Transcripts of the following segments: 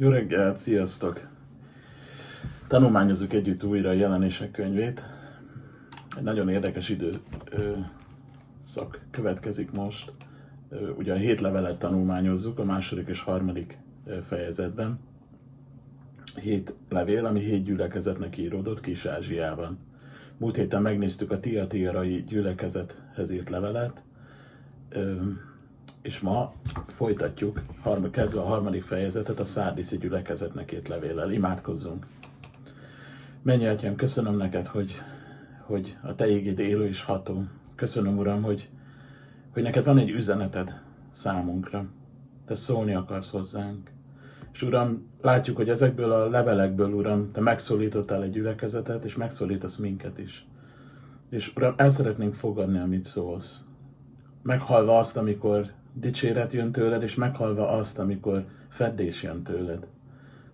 Jó reggelt, sziasztok! Tanulmányozunk együtt újra a jelenések könyvét. Egy nagyon érdekes időszak következik most. Ugye a hét levelet tanulmányozzuk a második és harmadik fejezetben. Hét levél, ami hét gyülekezetnek íródott Kis-Ázsiában. Múlt héten megnéztük a Tiatirai gyülekezethez írt levelet, és ma folytatjuk, harm- kezdve a harmadik fejezetet, a Szárdiszi gyülekezetnek írt levéllel. Imádkozzunk! Mennyi atyám, köszönöm neked, hogy, hogy a te égéd élő és ható. Köszönöm, Uram, hogy, hogy neked van egy üzeneted számunkra. Te szólni akarsz hozzánk. És Uram, látjuk, hogy ezekből a levelekből, Uram, te megszólítottál egy gyülekezetet, és megszólítasz minket is. És Uram, el szeretnénk fogadni, amit szólsz. Meghalva azt, amikor dicséret jön tőled, és meghalva azt, amikor feddés jön tőled.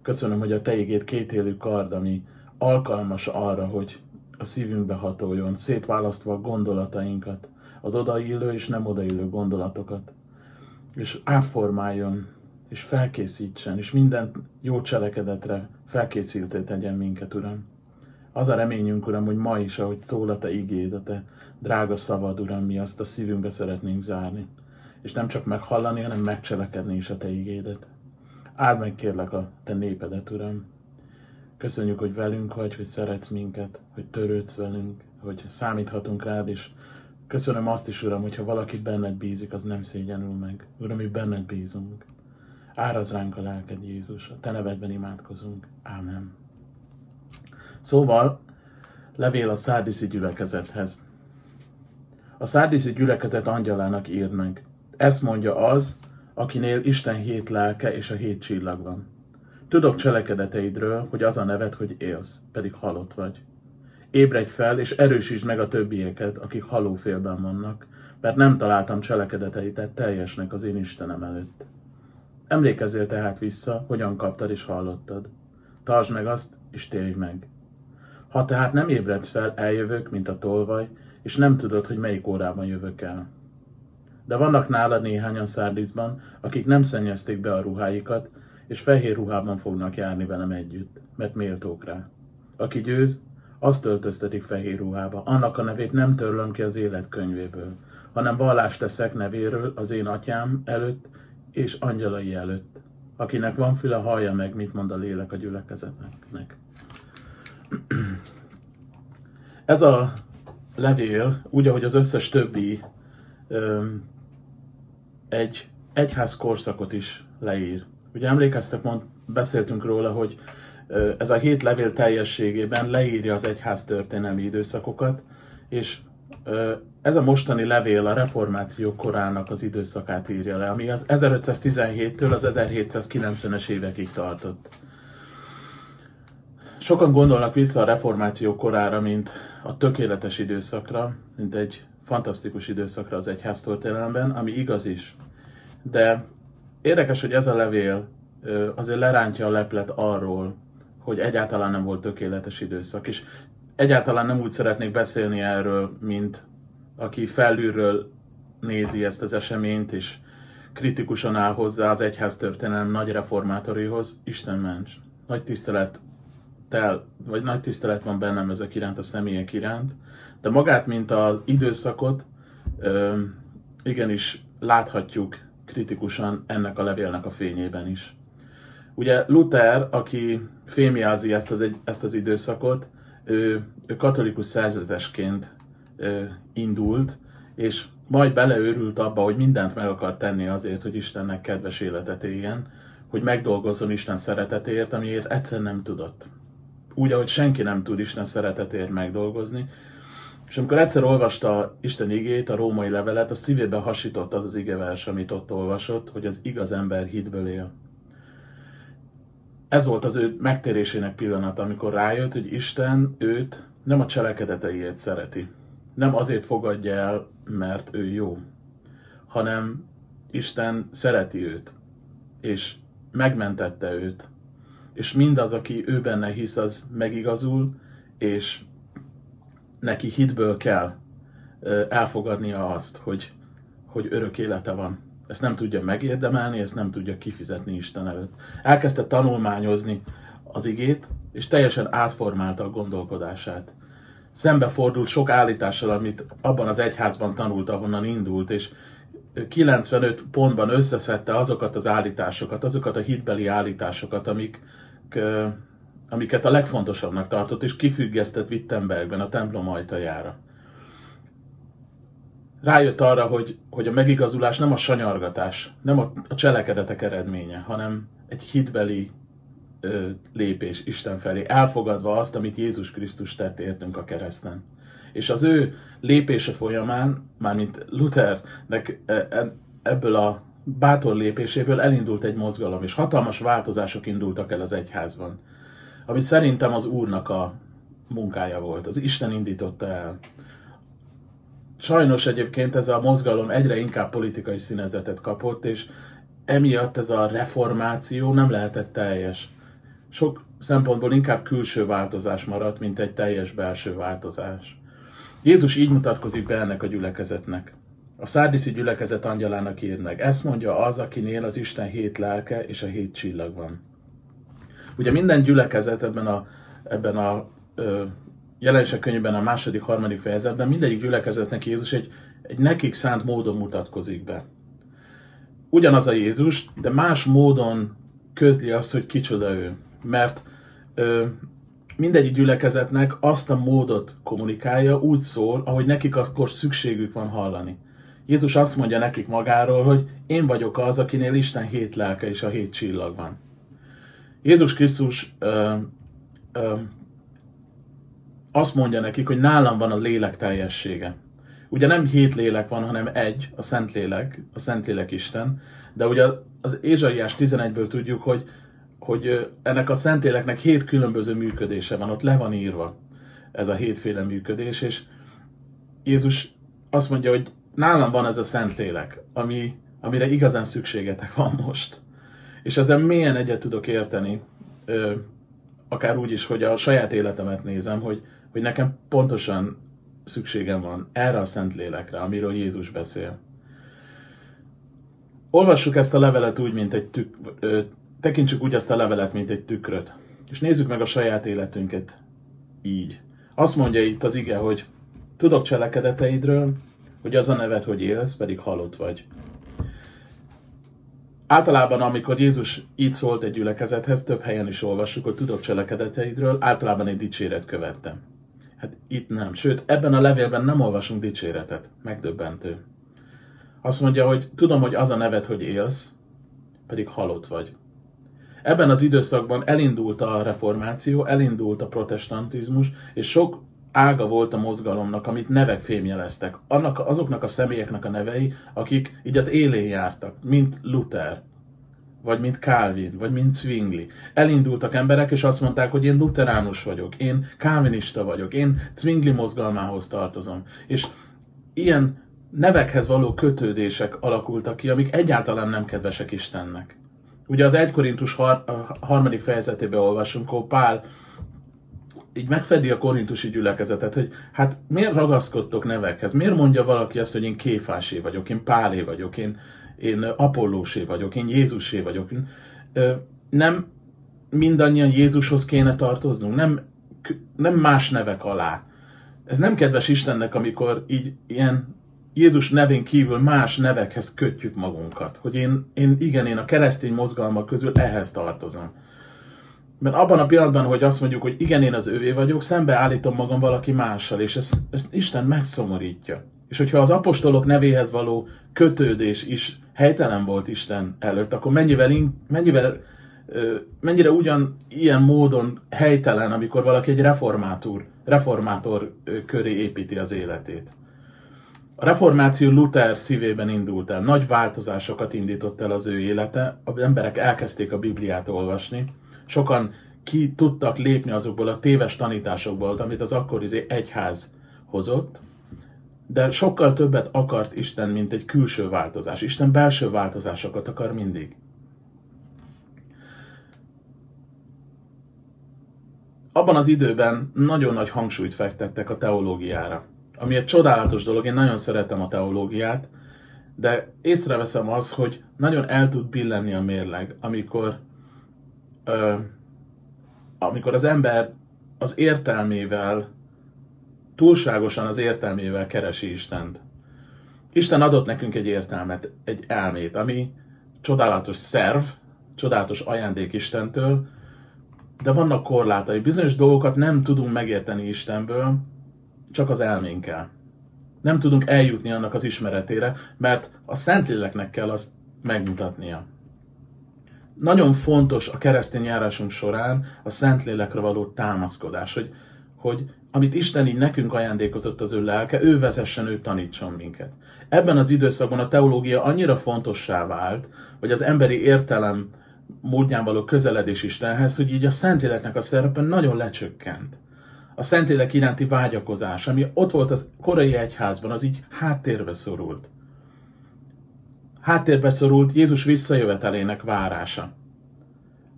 Köszönöm, hogy a te igét kétélű kard, ami alkalmas arra, hogy a szívünkbe hatoljon, szétválasztva a gondolatainkat, az odaillő és nem odaillő gondolatokat, és átformáljon, és felkészítsen, és minden jó cselekedetre felkészülté tegyen minket, Uram. Az a reményünk, Uram, hogy ma is, ahogy szól a Te igéd, a Te drága szavad, Uram, mi azt a szívünkbe szeretnénk zárni. És nem csak meghallani, hanem megcselekedni is a Te igédet. Áld meg kérlek a Te népedet, Uram. Köszönjük, hogy velünk vagy, hogy szeretsz minket, hogy törődsz velünk, hogy számíthatunk rád, és köszönöm azt is, Uram, hogyha valaki benned bízik, az nem szégyenül meg. Uram, mi benned bízunk. Áraz ránk a lelked, Jézus. A Te nevedben imádkozunk. Ámen. Szóval, levél a szárdiszi gyülekezethez. A szárdiszi gyülekezet angyalának írd meg. Ezt mondja az, akinél Isten hét lelke és a hét csillag van. Tudok cselekedeteidről, hogy az a neved, hogy élsz, pedig halott vagy. Ébredj fel, és erősítsd meg a többieket, akik halófélben vannak, mert nem találtam cselekedeteidet teljesnek az én Istenem előtt. Emlékezzél tehát vissza, hogyan kaptad és hallottad. Tartsd meg azt, és térj meg. Ha tehát nem ébredsz fel, eljövök, mint a tolvaj, és nem tudod, hogy melyik órában jövök el. De vannak nálad néhányan szárdízban, akik nem szennyezték be a ruháikat, és fehér ruhában fognak járni velem együtt, mert méltók rá. Aki győz, azt öltöztetik fehér ruhába. Annak a nevét nem törlöm ki az élet könyvéből, hanem vallást teszek nevéről az én atyám előtt és angyalai előtt. Akinek van füle, hallja meg, mit mond a lélek a gyülekezetnek. Ez a levél, úgy, ahogy az összes többi, egy egyház korszakot is leír. Ugye emlékeztek, mond, beszéltünk róla, hogy ez a hét levél teljességében leírja az egyház történelmi időszakokat, és ez a mostani levél a reformáció korának az időszakát írja le, ami az 1517-től az 1790-es évekig tartott. Sokan gondolnak vissza a reformáció korára, mint a tökéletes időszakra, mint egy fantasztikus időszakra az egyház történelemben, ami igaz is. De érdekes, hogy ez a levél azért lerántja a leplet arról, hogy egyáltalán nem volt tökéletes időszak, és egyáltalán nem úgy szeretnék beszélni erről, mint aki felülről nézi ezt az eseményt, és kritikusan áll hozzá az egyház történelem nagy reformátorihoz, Isten ments. Nagy tisztelet tel, vagy nagy tisztelet van bennem ezek iránt, a személyek iránt, de magát, mint az időszakot, ö, igenis láthatjuk kritikusan ennek a levélnek a fényében is. Ugye Luther, aki fémjázi ezt az, ezt az időszakot, ő, ő katolikus szerzetesként ö, indult, és majd beleőrült abba, hogy mindent meg akar tenni azért, hogy Istennek kedves életet éljen, hogy megdolgozzon Isten szeretetért, amiért egyszer nem tudott. Úgy, ahogy senki nem tud Isten szeretetért megdolgozni, és amikor egyszer olvasta Isten igét, a római levelet, a szívébe hasított az az igevers, amit ott olvasott, hogy az igaz ember hitből él. Ez volt az ő megtérésének pillanata, amikor rájött, hogy Isten őt nem a cselekedeteiért szereti. Nem azért fogadja el, mert ő jó, hanem Isten szereti őt, és megmentette őt. És mindaz, aki ő benne hisz, az megigazul, és neki hitből kell elfogadnia azt, hogy, hogy örök élete van. ezt nem tudja megérdemelni, ezt nem tudja kifizetni Isten előtt. Elkezdte tanulmányozni az igét, és teljesen átformálta a gondolkodását. Szembefordult sok állítással, amit abban az egyházban tanult, ahonnan indult, és 95 pontban összeszedte azokat az állításokat, azokat a hitbeli állításokat, amik, amiket a legfontosabbnak tartott, és kifüggesztett Wittenbergben, a templom ajtajára. Rájött arra, hogy, hogy a megigazulás nem a sanyargatás, nem a, a cselekedetek eredménye, hanem egy hitbeli ö, lépés Isten felé, elfogadva azt, amit Jézus Krisztus tett értünk a kereszten. És az ő lépése folyamán, mármint Luthernek e, e, ebből a bátor lépéséből elindult egy mozgalom, és hatalmas változások indultak el az egyházban, amit szerintem az Úrnak a munkája volt, az Isten indította el. Sajnos egyébként ez a mozgalom egyre inkább politikai színezetet kapott, és emiatt ez a reformáció nem lehetett teljes. Sok szempontból inkább külső változás maradt, mint egy teljes belső változás. Jézus így mutatkozik be ennek a gyülekezetnek. A szárdiszi gyülekezet angyalának ír meg. Ezt mondja az, akinél az Isten hét lelke és a hét csillag van. Ugye minden gyülekezet ebben a, ebben a jelenések könyvben a második, harmadik fejezetben mindegyik gyülekezetnek Jézus egy, egy nekik szánt módon mutatkozik be. Ugyanaz a Jézus, de más módon közli azt, hogy kicsoda ő. Mert ö, mindegyik gyülekezetnek azt a módot kommunikálja, úgy szól, ahogy nekik akkor szükségük van hallani. Jézus azt mondja nekik magáról, hogy én vagyok az, akinél Isten hét lelke és a hét csillag van. Jézus Krisztus ö, ö, azt mondja nekik, hogy nálam van a lélek teljessége. Ugye nem hét lélek van, hanem egy, a Szentlélek, a Szentlélek Isten, de ugye az Ézsaiás 11-ből tudjuk, hogy hogy ennek a Szentléleknek hét különböző működése van, ott le van írva ez a hétféle működés, és Jézus azt mondja, hogy nálam van ez a Szentlélek, ami, amire igazán szükségetek van most. És ezen milyen egyet tudok érteni, akár úgy is, hogy a saját életemet nézem, hogy, hogy nekem pontosan szükségem van erre a Szentlélekre, amiről Jézus beszél. Olvassuk ezt a levelet úgy, mint egy tük, tekintsük úgy ezt a levelet, mint egy tükröt, és nézzük meg a saját életünket így. Azt mondja itt az ige, hogy tudok cselekedeteidről, hogy az a neved, hogy élsz, pedig halott vagy. Általában, amikor Jézus így szólt egy gyülekezethez, több helyen is olvassuk, hogy tudok cselekedeteidről, általában egy dicséret követtem. Hát itt nem. Sőt, ebben a levélben nem olvasunk dicséretet. Megdöbbentő. Azt mondja, hogy tudom, hogy az a neved, hogy élsz, pedig halott vagy. Ebben az időszakban elindult a reformáció, elindult a protestantizmus, és sok ága volt a mozgalomnak, amit nevek fémjeleztek. Annak, azoknak a személyeknek a nevei, akik így az élén jártak, mint Luther, vagy mint Calvin, vagy mint Zwingli. Elindultak emberek, és azt mondták, hogy én luteránus vagyok, én calvinista vagyok, én Zwingli mozgalmához tartozom. És ilyen nevekhez való kötődések alakultak ki, amik egyáltalán nem kedvesek Istennek. Ugye az 1 Korintus har, harmadik fejezetében olvasunk, ahol Pál így megfedi a korintusi gyülekezetet, hogy hát miért ragaszkodtok nevekhez? Miért mondja valaki azt, hogy én Kéfásé vagyok, én Pálé vagyok, én, én Apollósé vagyok, én Jézusé vagyok? Nem mindannyian Jézushoz kéne tartoznunk, nem, nem más nevek alá. Ez nem kedves Istennek, amikor így ilyen Jézus nevén kívül más nevekhez kötjük magunkat. Hogy én, én igen, én a keresztény mozgalmak közül ehhez tartozom. Mert abban a pillanatban, hogy azt mondjuk, hogy igen, én az ővé vagyok, szembeállítom magam valaki mással, és ezt, ezt Isten megszomorítja. És hogyha az apostolok nevéhez való kötődés is helytelen volt Isten előtt, akkor mennyivel, mennyivel mennyire ugyan ilyen módon helytelen, amikor valaki egy reformátor, reformátor köré építi az életét. A reformáció Luther szívében indult el, nagy változásokat indított el az ő élete, az emberek elkezdték a Bibliát olvasni, sokan ki tudtak lépni azokból a téves tanításokból, amit az akkori egyház hozott, de sokkal többet akart Isten, mint egy külső változás. Isten belső változásokat akar mindig. Abban az időben nagyon nagy hangsúlyt fektettek a teológiára ami egy csodálatos dolog, én nagyon szeretem a teológiát, de észreveszem az, hogy nagyon el tud billenni a mérleg, amikor, ö, amikor az ember az értelmével, túlságosan az értelmével keresi Istent. Isten adott nekünk egy értelmet, egy elmét, ami csodálatos szerv, csodálatos ajándék Istentől, de vannak korlátai. Bizonyos dolgokat nem tudunk megérteni Istenből, csak az elménkkel. Nem tudunk eljutni annak az ismeretére, mert a Szentléleknek kell azt megmutatnia. Nagyon fontos a keresztény járásunk során a Szentlélekre való támaszkodás, hogy, hogy amit Isten így nekünk ajándékozott az ő lelke, ő vezessen, ő tanítson minket. Ebben az időszakban a teológia annyira fontossá vált, hogy az emberi értelem módján való közeledés Istenhez, hogy így a Szentléleknek a szerepe nagyon lecsökkent. A Szentlélek iránti vágyakozás, ami ott volt az korai egyházban, az így háttérbe szorult. Háttérbe szorult Jézus visszajövetelének várása.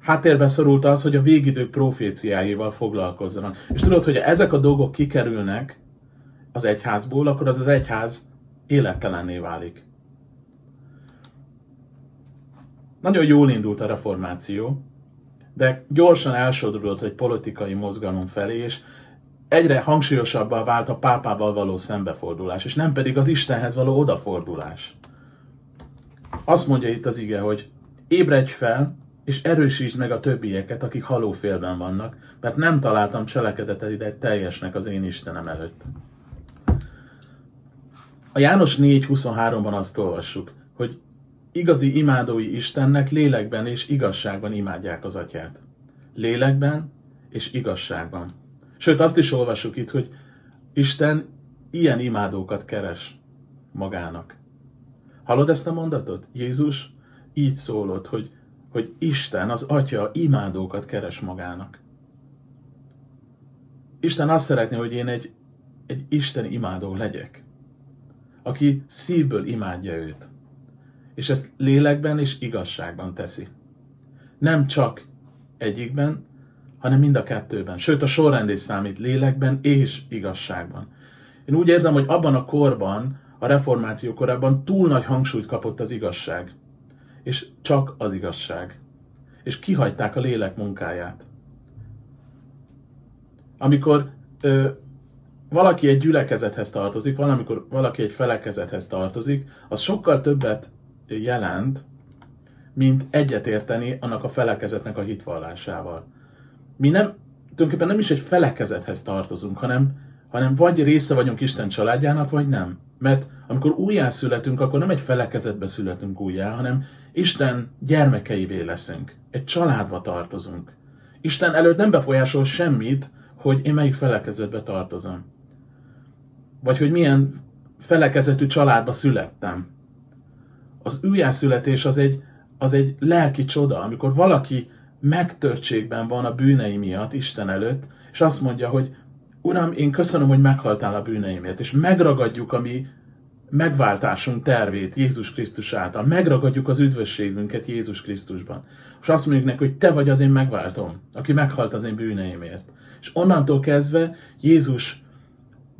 Háttérbe szorult az, hogy a végidők proféciáival foglalkozzanak. És tudod, hogy ezek a dolgok kikerülnek az egyházból, akkor az az egyház élettelenné válik. Nagyon jól indult a reformáció, de gyorsan elsodródott egy politikai mozgalom felé, és egyre hangsúlyosabbá vált a pápával való szembefordulás, és nem pedig az Istenhez való odafordulás. Azt mondja itt az ige, hogy ébredj fel, és erősítsd meg a többieket, akik halófélben vannak, mert nem találtam cselekedetet teljesnek az én Istenem előtt. A János 4.23-ban azt olvassuk, hogy igazi imádói Istennek lélekben és igazságban imádják az atyát. Lélekben és igazságban. Sőt, azt is olvassuk itt, hogy Isten ilyen imádókat keres magának. Hallod ezt a mondatot? Jézus így szólott, hogy, hogy Isten, az Atya imádókat keres magának. Isten azt szeretné, hogy én egy, egy Isten imádó legyek, aki szívből imádja őt és ezt lélekben és igazságban teszi. Nem csak egyikben, hanem mind a kettőben. Sőt, a sorrend is számít lélekben és igazságban. Én úgy érzem, hogy abban a korban, a reformáció korában túl nagy hangsúlyt kapott az igazság. És csak az igazság. És kihagyták a lélek munkáját. Amikor ö, valaki egy gyülekezethez tartozik, valamikor valaki egy felekezethez tartozik, az sokkal többet jelent, mint egyetérteni annak a felekezetnek a hitvallásával. Mi nem, tulajdonképpen nem is egy felekezethez tartozunk, hanem, hanem vagy része vagyunk Isten családjának, vagy nem. Mert amikor újjá születünk, akkor nem egy felekezetbe születünk újjá, hanem Isten gyermekeivé leszünk. Egy családba tartozunk. Isten előtt nem befolyásol semmit, hogy én melyik felekezetbe tartozom. Vagy hogy milyen felekezetű családba születtem az újjászületés az egy, az egy lelki csoda, amikor valaki megtörtségben van a bűnei miatt Isten előtt, és azt mondja, hogy Uram, én köszönöm, hogy meghaltál a bűneimért, és megragadjuk a mi megváltásunk tervét Jézus Krisztus által, megragadjuk az üdvösségünket Jézus Krisztusban. És azt mondjuk neki, hogy te vagy az én megváltom, aki meghalt az én bűneimért. És onnantól kezdve Jézus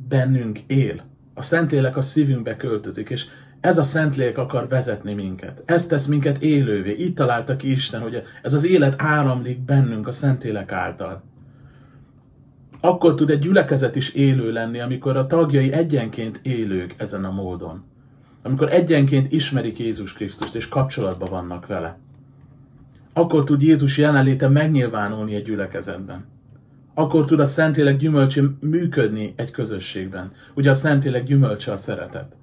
bennünk él. A Szentlélek a szívünkbe költözik, és ez a Szentlélek akar vezetni minket. Ez tesz minket élővé. Itt találta ki Isten, hogy ez az élet áramlik bennünk a Szentlélek által. Akkor tud egy gyülekezet is élő lenni, amikor a tagjai egyenként élők ezen a módon. Amikor egyenként ismerik Jézus Krisztust és kapcsolatban vannak vele. Akkor tud Jézus jelenléte megnyilvánulni egy gyülekezetben. Akkor tud a Szentlélek gyümölcse működni egy közösségben. Ugye a Szentlélek gyümölcse a szeretet.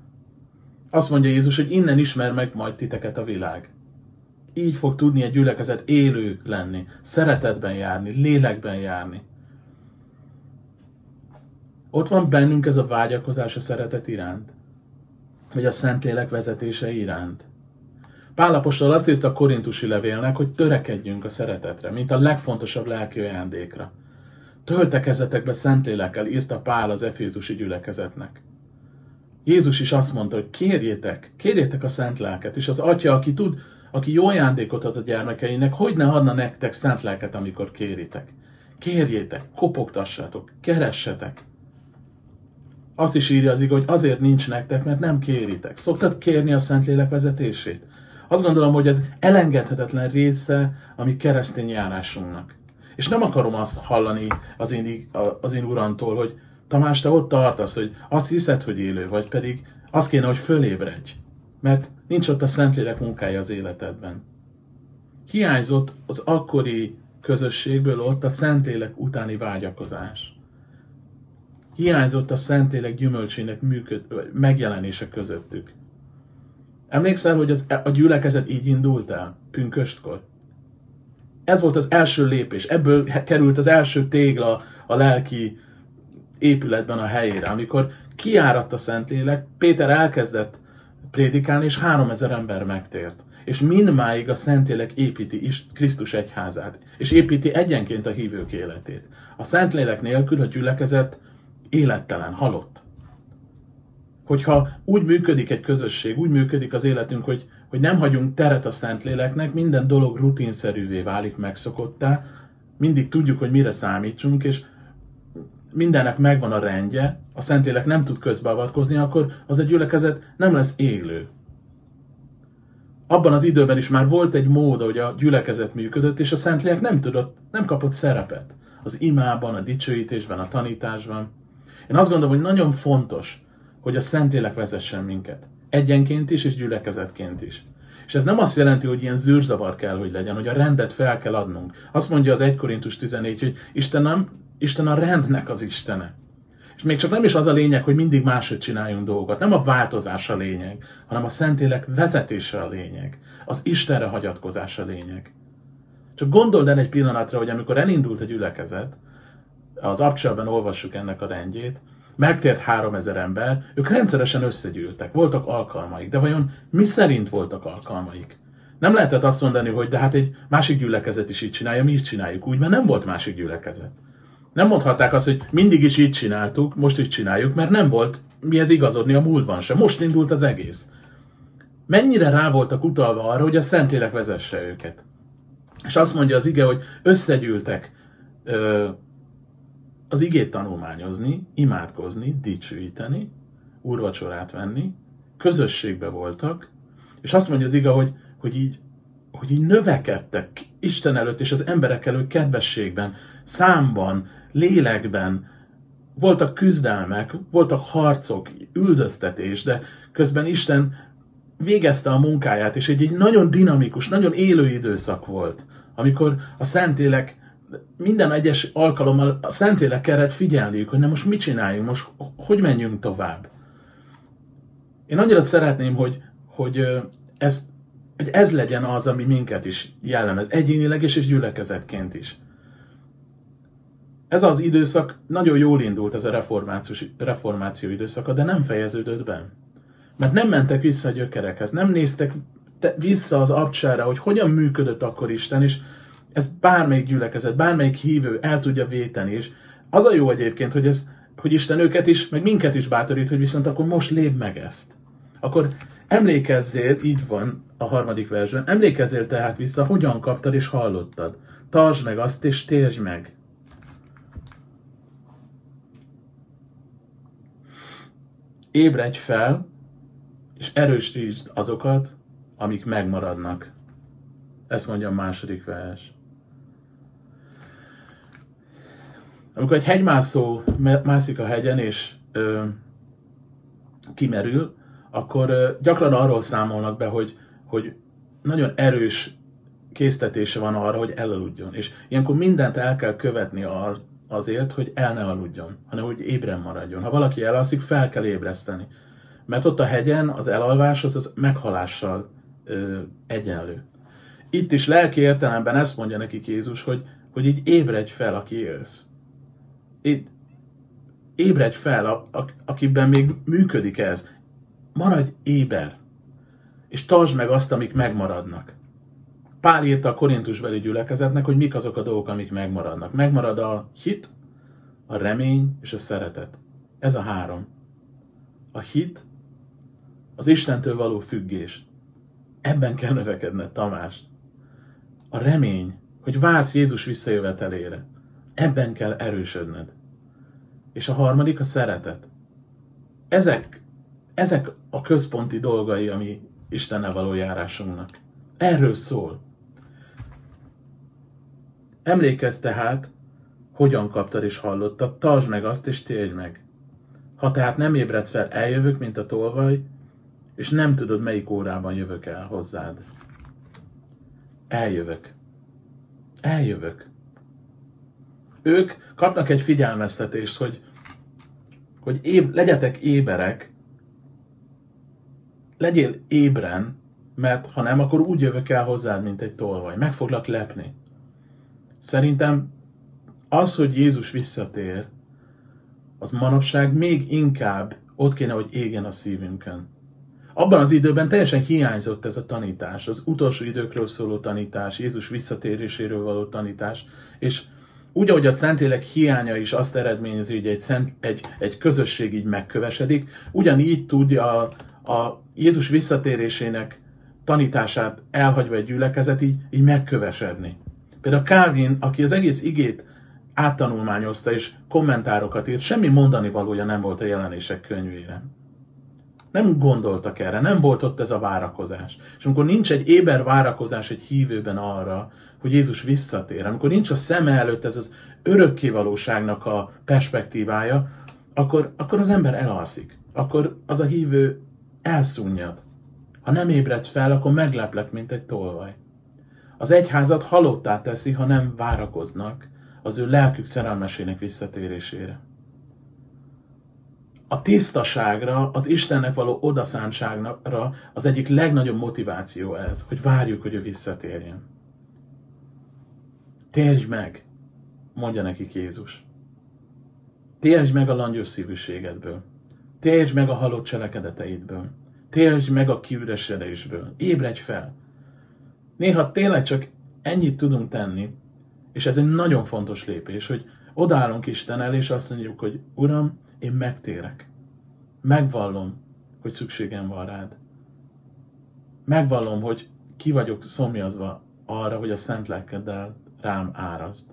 Azt mondja Jézus, hogy innen ismer meg majd titeket a világ. Így fog tudni egy gyülekezet élő lenni, szeretetben járni, lélekben járni. Ott van bennünk ez a vágyakozás a szeretet iránt, vagy a Szentlélek vezetése iránt. Pálapostól azt írta a korintusi levélnek, hogy törekedjünk a szeretetre, mint a legfontosabb lelki ajándékra. Töltekezetek be Szentlélekkel, írta Pál az efézusi gyülekezetnek. Jézus is azt mondta, hogy kérjétek, kérjétek a szent lelket, és az atya, aki tud, aki jó ajándékot ad a gyermekeinek, hogy ne adna nektek szent lelket, amikor kéritek. Kérjétek, kopogtassátok, keressetek. Azt is írja az igaz, hogy azért nincs nektek, mert nem kéritek. Szoktad kérni a Szentlélek vezetését? Azt gondolom, hogy ez elengedhetetlen része a mi keresztény járásunknak. És nem akarom azt hallani az én, az én urantól, hogy Tamás, te ott tartasz, hogy azt hiszed, hogy élő vagy, pedig az kéne, hogy fölébredj. Mert nincs ott a Szentlélek munkája az életedben. Hiányzott az akkori közösségből ott a Szentlélek utáni vágyakozás. Hiányzott a Szentlélek gyümölcsének működ, megjelenése közöttük. Emlékszel, hogy az, a gyülekezet így indult el, pünköstkor? Ez volt az első lépés, ebből került az első tégla a lelki épületben a helyére, amikor kiáradt a Szentlélek, Péter elkezdett prédikálni, és három ezer ember megtért. És mindmáig a Szentlélek építi is Krisztus egyházát, és építi egyenként a hívők életét. A Szentlélek nélkül a gyülekezet élettelen, halott. Hogyha úgy működik egy közösség, úgy működik az életünk, hogy, hogy nem hagyunk teret a Szentléleknek, minden dolog rutinszerűvé válik, megszokottá, mindig tudjuk, hogy mire számítsunk, és mindennek megvan a rendje, a Szentlélek nem tud közbeavatkozni, akkor az a gyülekezet nem lesz élő. Abban az időben is már volt egy mód, hogy a gyülekezet működött, és a Szentlélek nem tudott, nem kapott szerepet. Az imában, a dicsőítésben, a tanításban. Én azt gondolom, hogy nagyon fontos, hogy a Szentlélek vezessen minket. Egyenként is, és gyülekezetként is. És ez nem azt jelenti, hogy ilyen zűrzavar kell, hogy legyen, hogy a rendet fel kell adnunk. Azt mondja az 1 Korintus 14, hogy Isten nem Isten a rendnek az Istene. És még csak nem is az a lényeg, hogy mindig máshogy csináljunk dolgokat. Nem a változás a lényeg, hanem a Szentélek vezetése a lényeg. Az Istenre hagyatkozás a lényeg. Csak gondold el egy pillanatra, hogy amikor elindult egy gyülekezet, az abcselben olvassuk ennek a rendjét, megtért három ezer ember, ők rendszeresen összegyűltek, voltak alkalmaik, de vajon mi szerint voltak alkalmaik? Nem lehetett azt mondani, hogy de hát egy másik gyülekezet is így csinálja, mi is csináljuk úgy, mert nem volt másik gyülekezet. Nem mondhatták azt, hogy mindig is így csináltuk, most is csináljuk, mert nem volt mihez igazodni a múltban sem. Most indult az egész. Mennyire rá voltak utalva arra, hogy a Szentlélek vezesse őket. És azt mondja az ige, hogy összegyűltek az igét tanulmányozni, imádkozni, dicsőíteni, úrvacsorát venni, közösségbe voltak, és azt mondja az ige, hogy, hogy így hogy így növekedtek Isten előtt és az emberek előtt kedvességben, számban, lélekben, voltak küzdelmek, voltak harcok, üldöztetés, de közben Isten végezte a munkáját, és egy, egy nagyon dinamikus, nagyon élő időszak volt, amikor a Szentélek minden egyes alkalommal a Szentélek kellett figyelniük, hogy na most mit csináljunk, most hogy menjünk tovább. Én annyira szeretném, hogy, hogy ezt, hogy ez legyen az, ami minket is jellemez, egyénileg is és gyülekezetként is. Ez az időszak nagyon jól indult, ez a reformáció, reformáció időszaka, de nem fejeződött be. Mert nem mentek vissza a gyökerekhez, nem néztek vissza az abcsára, hogy hogyan működött akkor Isten, és ez bármelyik gyülekezet, bármelyik hívő el tudja véteni, és az a jó egyébként, hogy, ez, hogy Isten őket is, meg minket is bátorít, hogy viszont akkor most lép meg ezt. Akkor emlékezzél, így van a harmadik versben, emlékezzél tehát vissza, hogyan kaptad és hallottad. Tartsd meg azt, és térj meg. Ébredj fel, és erősítsd azokat, amik megmaradnak. Ezt mondja a második vers. Amikor egy hegymászó mászik a hegyen, és ö, kimerül, akkor ö, gyakran arról számolnak be, hogy, hogy nagyon erős késztetése van arra, hogy elaludjon. És ilyenkor mindent el kell követni azért, hogy el ne aludjon, hanem hogy ébren maradjon. Ha valaki elalszik, fel kell ébreszteni. Mert ott a hegyen az elalvás az, az meghalással ö, egyenlő. Itt is lelki értelemben ezt mondja neki Jézus, hogy, hogy így ébredj fel, aki élsz. Ébredj fel, a, a, akiben még működik ez. Maradj éber, és tartsd meg azt, amik megmaradnak. Pál írta a korintusbeli gyülekezetnek, hogy mik azok a dolgok, amik megmaradnak. Megmarad a hit, a remény és a szeretet. Ez a három. A hit, az Istentől való függés. Ebben kell növekedned, Tamás. A remény, hogy vársz Jézus visszajövetelére. Ebben kell erősödned. És a harmadik a szeretet. ezek, ezek a központi dolgai, ami Istennel való járásunknak. Erről szól. Emlékezz tehát, hogyan kaptad és hallottad, tartsd meg azt és térj meg. Ha tehát nem ébredsz fel, eljövök, mint a tolvaj, és nem tudod, melyik órában jövök el hozzád. Eljövök. Eljövök. Ők kapnak egy figyelmeztetést, hogy, hogy éb, legyetek éberek, legyél ébren, mert ha nem, akkor úgy jövök el hozzád, mint egy tolvaj. Meg foglak lepni. Szerintem az, hogy Jézus visszatér, az manapság még inkább ott kéne, hogy égjen a szívünkön. Abban az időben teljesen hiányzott ez a tanítás, az utolsó időkről szóló tanítás, Jézus visszatéréséről való tanítás, és úgy, ahogy a Szentlélek hiánya is azt eredményezi, hogy egy, szent, egy, egy közösség így megkövesedik, ugyanígy tudja a, a Jézus visszatérésének tanítását elhagyva egy gyülekezet így, így megkövesedni. Például Calvin, aki az egész igét áttanulmányozta és kommentárokat írt, semmi mondani valója nem volt a jelenések könyvére. Nem gondoltak erre, nem volt ott ez a várakozás. És amikor nincs egy éber várakozás egy hívőben arra, hogy Jézus visszatér, amikor nincs a szeme előtt ez az örökkévalóságnak a perspektívája, akkor, akkor az ember elalszik. Akkor az a hívő elszúnyad. Ha nem ébredsz fel, akkor megleplek, mint egy tolvaj. Az egyházat halottá teszi, ha nem várakoznak az ő lelkük szerelmesének visszatérésére. A tisztaságra, az Istennek való odaszántságra az egyik legnagyobb motiváció ez, hogy várjuk, hogy ő visszatérjen. Térj meg, mondja nekik Jézus. Térj meg a langyos szívűségedből. Térj meg a halott cselekedeteidből. Térj meg a kiüresedésből. Ébredj fel. Néha tényleg csak ennyit tudunk tenni, és ez egy nagyon fontos lépés, hogy odállunk Isten el, és azt mondjuk, hogy Uram, én megtérek. Megvallom, hogy szükségem van rád. Megvallom, hogy ki vagyok szomjazva arra, hogy a szent lelkeddel rám árazd.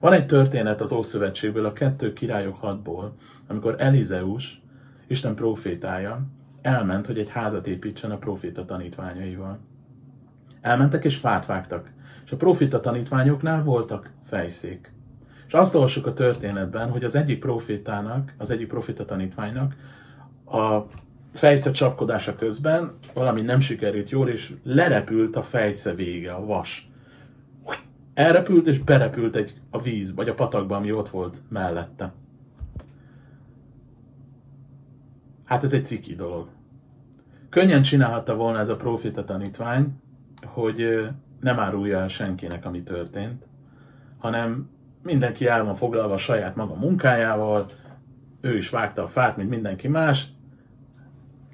Van egy történet az Ószövetségből, a kettő királyok hatból, amikor Elizeus, Isten profétája, elment, hogy egy házat építsen a proféta tanítványaival. Elmentek és fát vágtak, és a profita tanítványoknál voltak fejszék. És azt olvassuk a történetben, hogy az egyik profétának, az egyik profita tanítványnak a fejsze csapkodása közben valami nem sikerült jól, és lerepült a fejsze vége, a vas. Elrepült és berepült egy, a víz, vagy a patakba, ami ott volt mellette. Hát ez egy ciki dolog. Könnyen csinálhatta volna ez a profita tanítvány, hogy nem árulja el senkinek, ami történt, hanem mindenki el van foglalva a saját maga munkájával, ő is vágta a fát, mint mindenki más,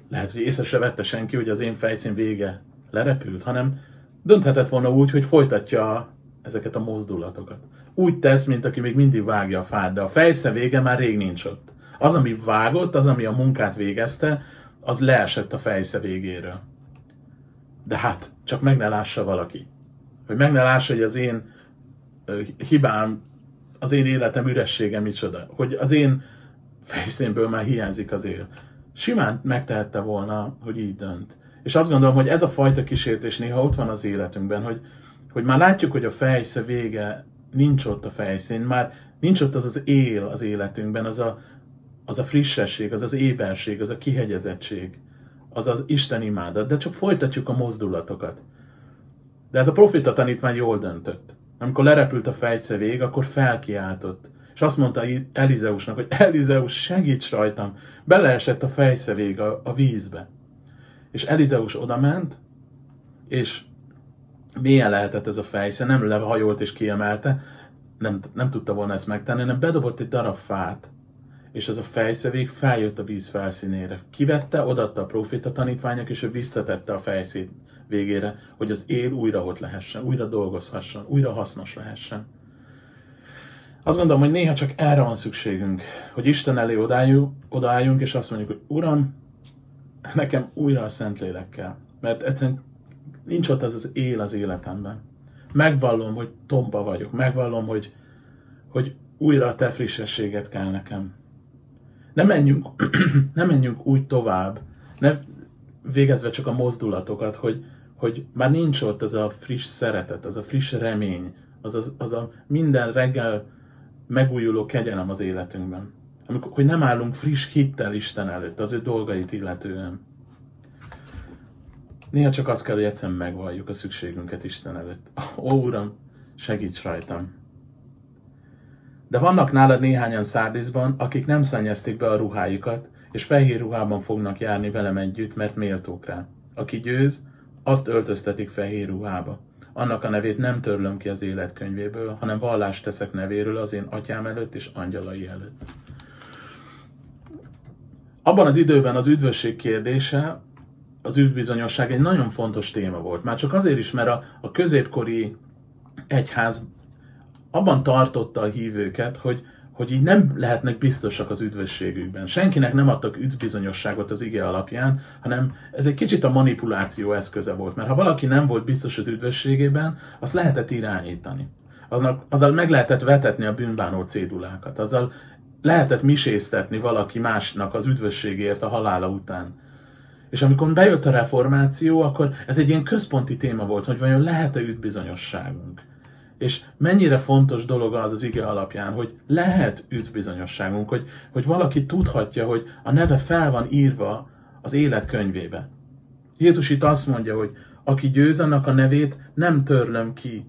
lehet, hogy észre se vette senki, hogy az én fejszín vége lerepült, hanem dönthetett volna úgy, hogy folytatja ezeket a mozdulatokat. Úgy tesz, mint aki még mindig vágja a fát, de a fejsze vége már rég nincs ott. Az, ami vágott, az, ami a munkát végezte, az leesett a fejsze végéről. De hát, csak meg ne lássa valaki. Hogy meg ne lássa, hogy az én hibám, az én életem üressége micsoda. Hogy az én fejszénből már hiányzik az él. Simán megtehette volna, hogy így dönt. És azt gondolom, hogy ez a fajta kísértés néha ott van az életünkben, hogy, hogy már látjuk, hogy a fejsze vége nincs ott a fejszín, már nincs ott az az él az életünkben, az a, az a frissesség, az az éberség, az a kihegyezettség, az az Isten imádat, de csak folytatjuk a mozdulatokat. De ez a profita tanítvány jól döntött. Amikor lerepült a fejsze vég, akkor felkiáltott. És azt mondta Elizeusnak, hogy Elizeus, segíts rajtam! Beleesett a fejsze vég a, a vízbe. És Elizeus odament, és milyen lehetett ez a fejsze, nem lehajolt és kiemelte, nem, nem tudta volna ezt megtenni, hanem bedobott egy darab fát, és ez a fejszevék feljött a víz felszínére. Kivette, odatta a profita tanítványok, és ő visszatette a fejszét végére, hogy az él újra ott lehessen, újra dolgozhasson, újra hasznos lehessen. Azt gondolom, hogy néha csak erre van szükségünk, hogy Isten elé odaálljunk, és azt mondjuk, hogy Uram, nekem újra a Szentlélek kell. Mert egyszerűen nincs ott az az él az életemben. Megvallom, hogy tomba vagyok, megvallom, hogy, hogy újra a te frissességet kell nekem. Ne menjünk, ne menjünk úgy tovább, ne végezve csak a mozdulatokat, hogy, hogy már nincs ott az a friss szeretet, az a friss remény, az, az, az a minden reggel megújuló kegyelem az életünkben. Amikor, hogy nem állunk friss hittel Isten előtt, az ő dolgait illetően. Néha csak azt kell, hogy egyszerűen megvalljuk a szükségünket Isten előtt. Ó, Uram, segíts rajtam! De vannak nálad néhányan Szárdizban, akik nem szennyezték be a ruhájukat, és fehér ruhában fognak járni velem együtt, mert méltók rá. Aki győz, azt öltöztetik fehér ruhába. Annak a nevét nem törlöm ki az életkönyvéből, hanem vallást teszek nevéről az én atyám előtt és angyalai előtt. Abban az időben az üdvösség kérdése, az üdvbizonyosság egy nagyon fontos téma volt. Már csak azért is, mert a, a középkori egyház abban tartotta a hívőket, hogy, hogy így nem lehetnek biztosak az üdvösségükben. Senkinek nem adtak üdvbizonyosságot az ige alapján, hanem ez egy kicsit a manipuláció eszköze volt. Mert ha valaki nem volt biztos az üdvösségében, azt lehetett irányítani. Aznak, azzal meg lehetett vetetni a bűnbánó cédulákat. Azzal lehetett miséztetni valaki másnak az üdvösségért a halála után. És amikor bejött a reformáció, akkor ez egy ilyen központi téma volt, hogy vajon lehet-e üdvbizonyosságunk. És mennyire fontos dolog az az ige alapján, hogy lehet üdvbizonyosságunk, hogy, hogy valaki tudhatja, hogy a neve fel van írva az élet könyvébe. Jézus itt azt mondja, hogy aki győz, annak a nevét nem törlöm ki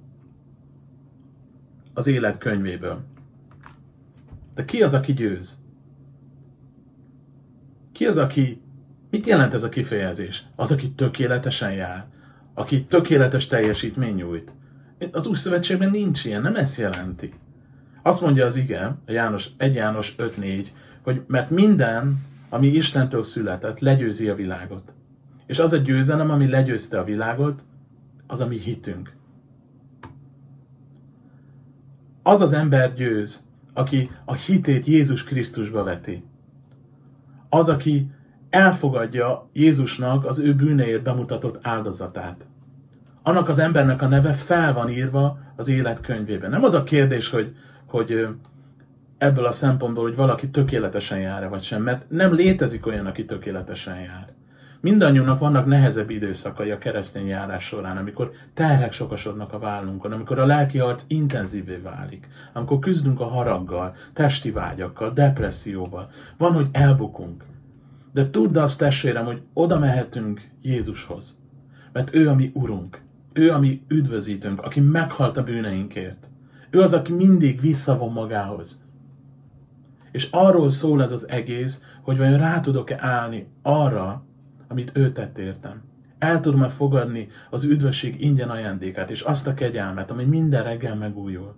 az élet könyvéből. De ki az, aki győz? Ki az, aki... Mit jelent ez a kifejezés? Az, aki tökéletesen jár. Aki tökéletes teljesítmény nyújt. Az új szövetségben nincs ilyen, nem ezt jelenti. Azt mondja az ige, a János, 1 János 5.4, hogy mert minden, ami Istentől született, legyőzi a világot. És az a győzelem, ami legyőzte a világot, az a mi hitünk. Az az ember győz, aki a hitét Jézus Krisztusba veti. Az, aki elfogadja Jézusnak az ő bűneért bemutatott áldozatát. Annak az embernek a neve fel van írva az élet könyvében. Nem az a kérdés, hogy, hogy ebből a szempontból, hogy valaki tökéletesen jár-e vagy sem, mert nem létezik olyan, aki tökéletesen jár. Mindannyiunknak vannak nehezebb időszakai a keresztény járás során, amikor terhek sokasodnak a vállunkon, amikor a lelki harc intenzívé válik, amikor küzdünk a haraggal, testi vágyakkal, depresszióval. Van, hogy elbukunk. De tudd azt, testvérem, hogy oda mehetünk Jézushoz. Mert ő a mi Urunk. Ő a mi üdvözítőnk, aki meghalt a bűneinkért. Ő az, aki mindig visszavon magához. És arról szól ez az egész, hogy vajon rá tudok-e állni arra, amit ő tett értem. El tudom-e fogadni az üdvösség ingyen ajándékát, és azt a kegyelmet, ami minden reggel megújul.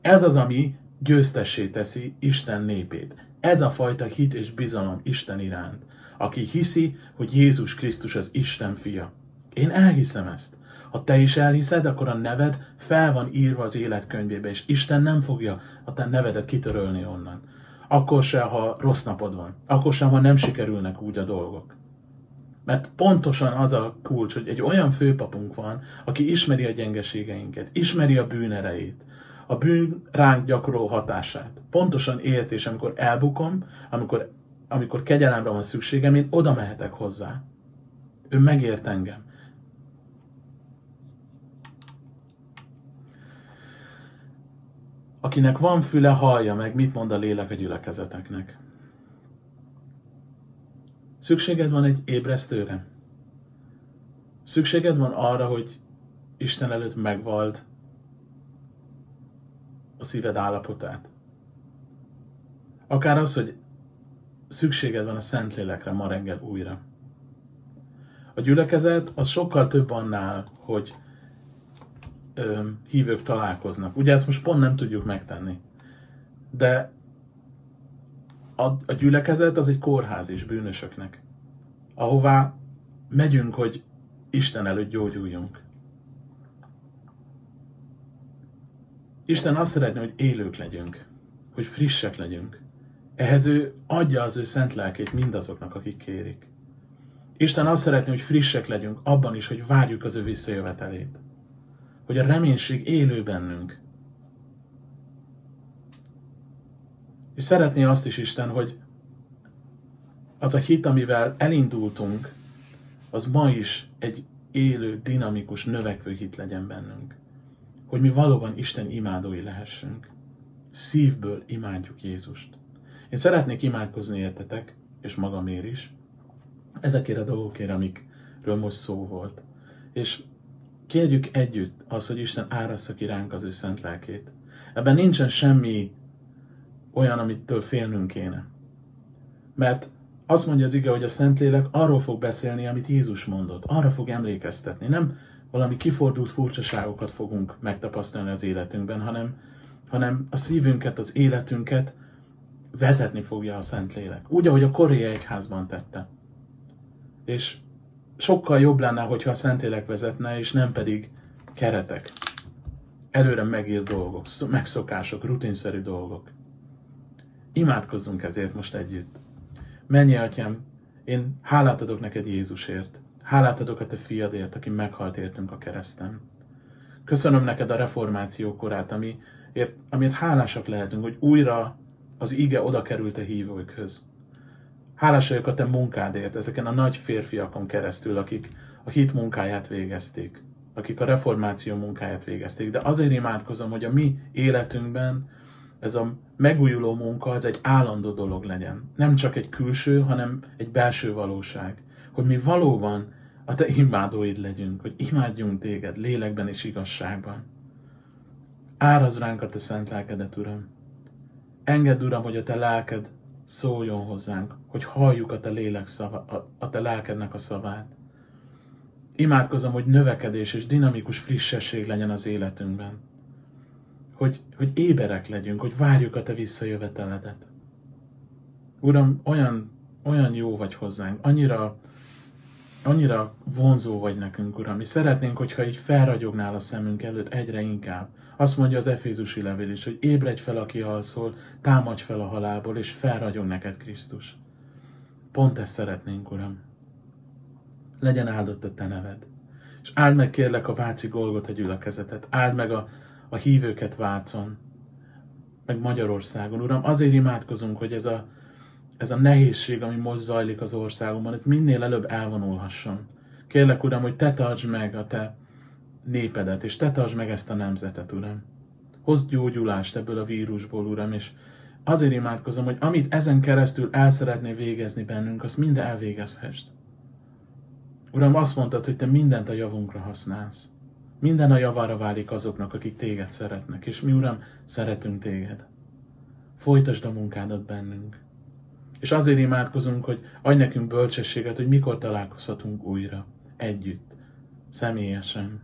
Ez az, ami győztessé teszi Isten népét. Ez a fajta hit és bizalom Isten iránt. Aki hiszi, hogy Jézus Krisztus az Isten fia. Én elhiszem ezt. Ha te is elhiszed, akkor a neved fel van írva az életkönyvébe, és Isten nem fogja a te nevedet kitörölni onnan. Akkor se, ha rossz napod van. Akkor sem, ha nem sikerülnek úgy a dolgok. Mert pontosan az a kulcs, hogy egy olyan főpapunk van, aki ismeri a gyengeségeinket, ismeri a bűnerejét, a bűn ránk gyakorol hatását. Pontosan élt, és amikor elbukom, amikor, amikor kegyelemre van szükségem, én oda mehetek hozzá. Ő megért engem. Akinek van füle, hallja meg, mit mond a lélek a gyülekezeteknek. Szükséged van egy ébresztőre. Szükséged van arra, hogy Isten előtt megvald a szíved állapotát. Akár az, hogy szükséged van a Szentlélekre ma reggel újra. A gyülekezet az sokkal több annál, hogy ö, hívők találkoznak. Ugye ezt most pont nem tudjuk megtenni. De a, a gyülekezet az egy kórház is bűnösöknek, ahová megyünk, hogy Isten előtt gyógyuljunk. Isten azt szeretné, hogy élők legyünk, hogy frissek legyünk. Ehhez ő adja az ő szent lelkét mindazoknak, akik kérik. Isten azt szeretné, hogy frissek legyünk abban is, hogy várjuk az ő visszajövetelét. Hogy a reménység élő bennünk. És szeretné azt is Isten, hogy az a hit, amivel elindultunk, az ma is egy élő, dinamikus, növekvő hit legyen bennünk. Hogy mi valóban Isten imádói lehessünk. Szívből imádjuk Jézust. Én szeretnék imádkozni értetek, és magamért is, ezekért a dolgokért, amikről most szó volt. És kérjük együtt azt, hogy Isten árassza ki ránk az ő szent lelkét. Ebben nincsen semmi olyan, amitől félnünk kéne. Mert azt mondja az ige, hogy a Szentlélek arról fog beszélni, amit Jézus mondott. Arra fog emlékeztetni. Nem valami kifordult furcsaságokat fogunk megtapasztalni az életünkben, hanem, hanem a szívünket, az életünket vezetni fogja a Szentlélek. Úgy, ahogy a Korea egyházban tette. És sokkal jobb lenne, hogyha a Szentlélek vezetne, és nem pedig keretek. Előre megírt dolgok, megszokások, rutinszerű dolgok. Imádkozzunk ezért most együtt. Mennyi, atyám, én hálát adok neked Jézusért. Hálát adok a te fiadért, aki meghalt értünk a kereszten. Köszönöm neked a reformáció korát, ami, amiért hálásak lehetünk, hogy újra az ige oda került a hívőkhöz. Hálás vagyok a te munkádért, ezeken a nagy férfiakon keresztül, akik a hit munkáját végezték, akik a reformáció munkáját végezték. De azért imádkozom, hogy a mi életünkben ez a megújuló munka az egy állandó dolog legyen. Nem csak egy külső, hanem egy belső valóság. Hogy mi valóban a te imádóid legyünk, hogy imádjunk téged lélekben és igazságban. Áraz ránk a te szent lelkedet, Uram. Engedd, Uram, hogy a te lelked szóljon hozzánk, hogy halljuk a te lélek szava, a, a te lelkednek a szavát. Imádkozom, hogy növekedés és dinamikus frissesség legyen az életünkben hogy, hogy éberek legyünk, hogy várjuk a te visszajöveteledet. Uram, olyan, olyan jó vagy hozzánk, annyira, annyira vonzó vagy nekünk, Uram. Mi szeretnénk, hogyha így felragyognál a szemünk előtt egyre inkább. Azt mondja az Efézusi levél is, hogy ébredj fel, aki alszol, támadj fel a halálból, és felragyog neked Krisztus. Pont ezt szeretnénk, Uram. Legyen áldott a Te neved. És áld meg kérlek a Váci Golgot a gyülekezetet, áld meg a a hívőket Vácon, meg Magyarországon. Uram, azért imádkozunk, hogy ez a, ez a nehézség, ami most zajlik az országunkban, ez minél előbb elvonulhasson. Kérlek, Uram, hogy Te tartsd meg a Te népedet, és Te tartsd meg ezt a nemzetet, Uram. Hozd gyógyulást ebből a vírusból, Uram, és azért imádkozom, hogy amit ezen keresztül el szeretné végezni bennünk, azt mind elvégezhessd. Uram, azt mondtad, hogy Te mindent a javunkra használsz. Minden a javára válik azoknak, akik téged szeretnek, és mi, Uram, szeretünk téged. Folytasd a munkádat bennünk. És azért imádkozunk, hogy adj nekünk bölcsességet, hogy mikor találkozhatunk újra, együtt, személyesen.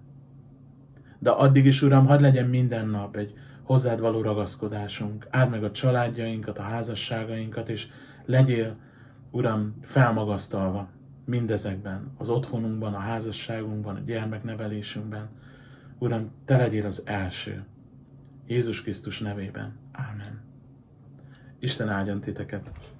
De addig is, Uram, hadd legyen minden nap egy hozzád való ragaszkodásunk. Áld meg a családjainkat, a házasságainkat, és legyél, Uram, felmagasztalva mindezekben, az otthonunkban, a házasságunkban, a gyermeknevelésünkben, Uram, Te legyél az első. Jézus Krisztus nevében. Ámen. Isten áldjon titeket!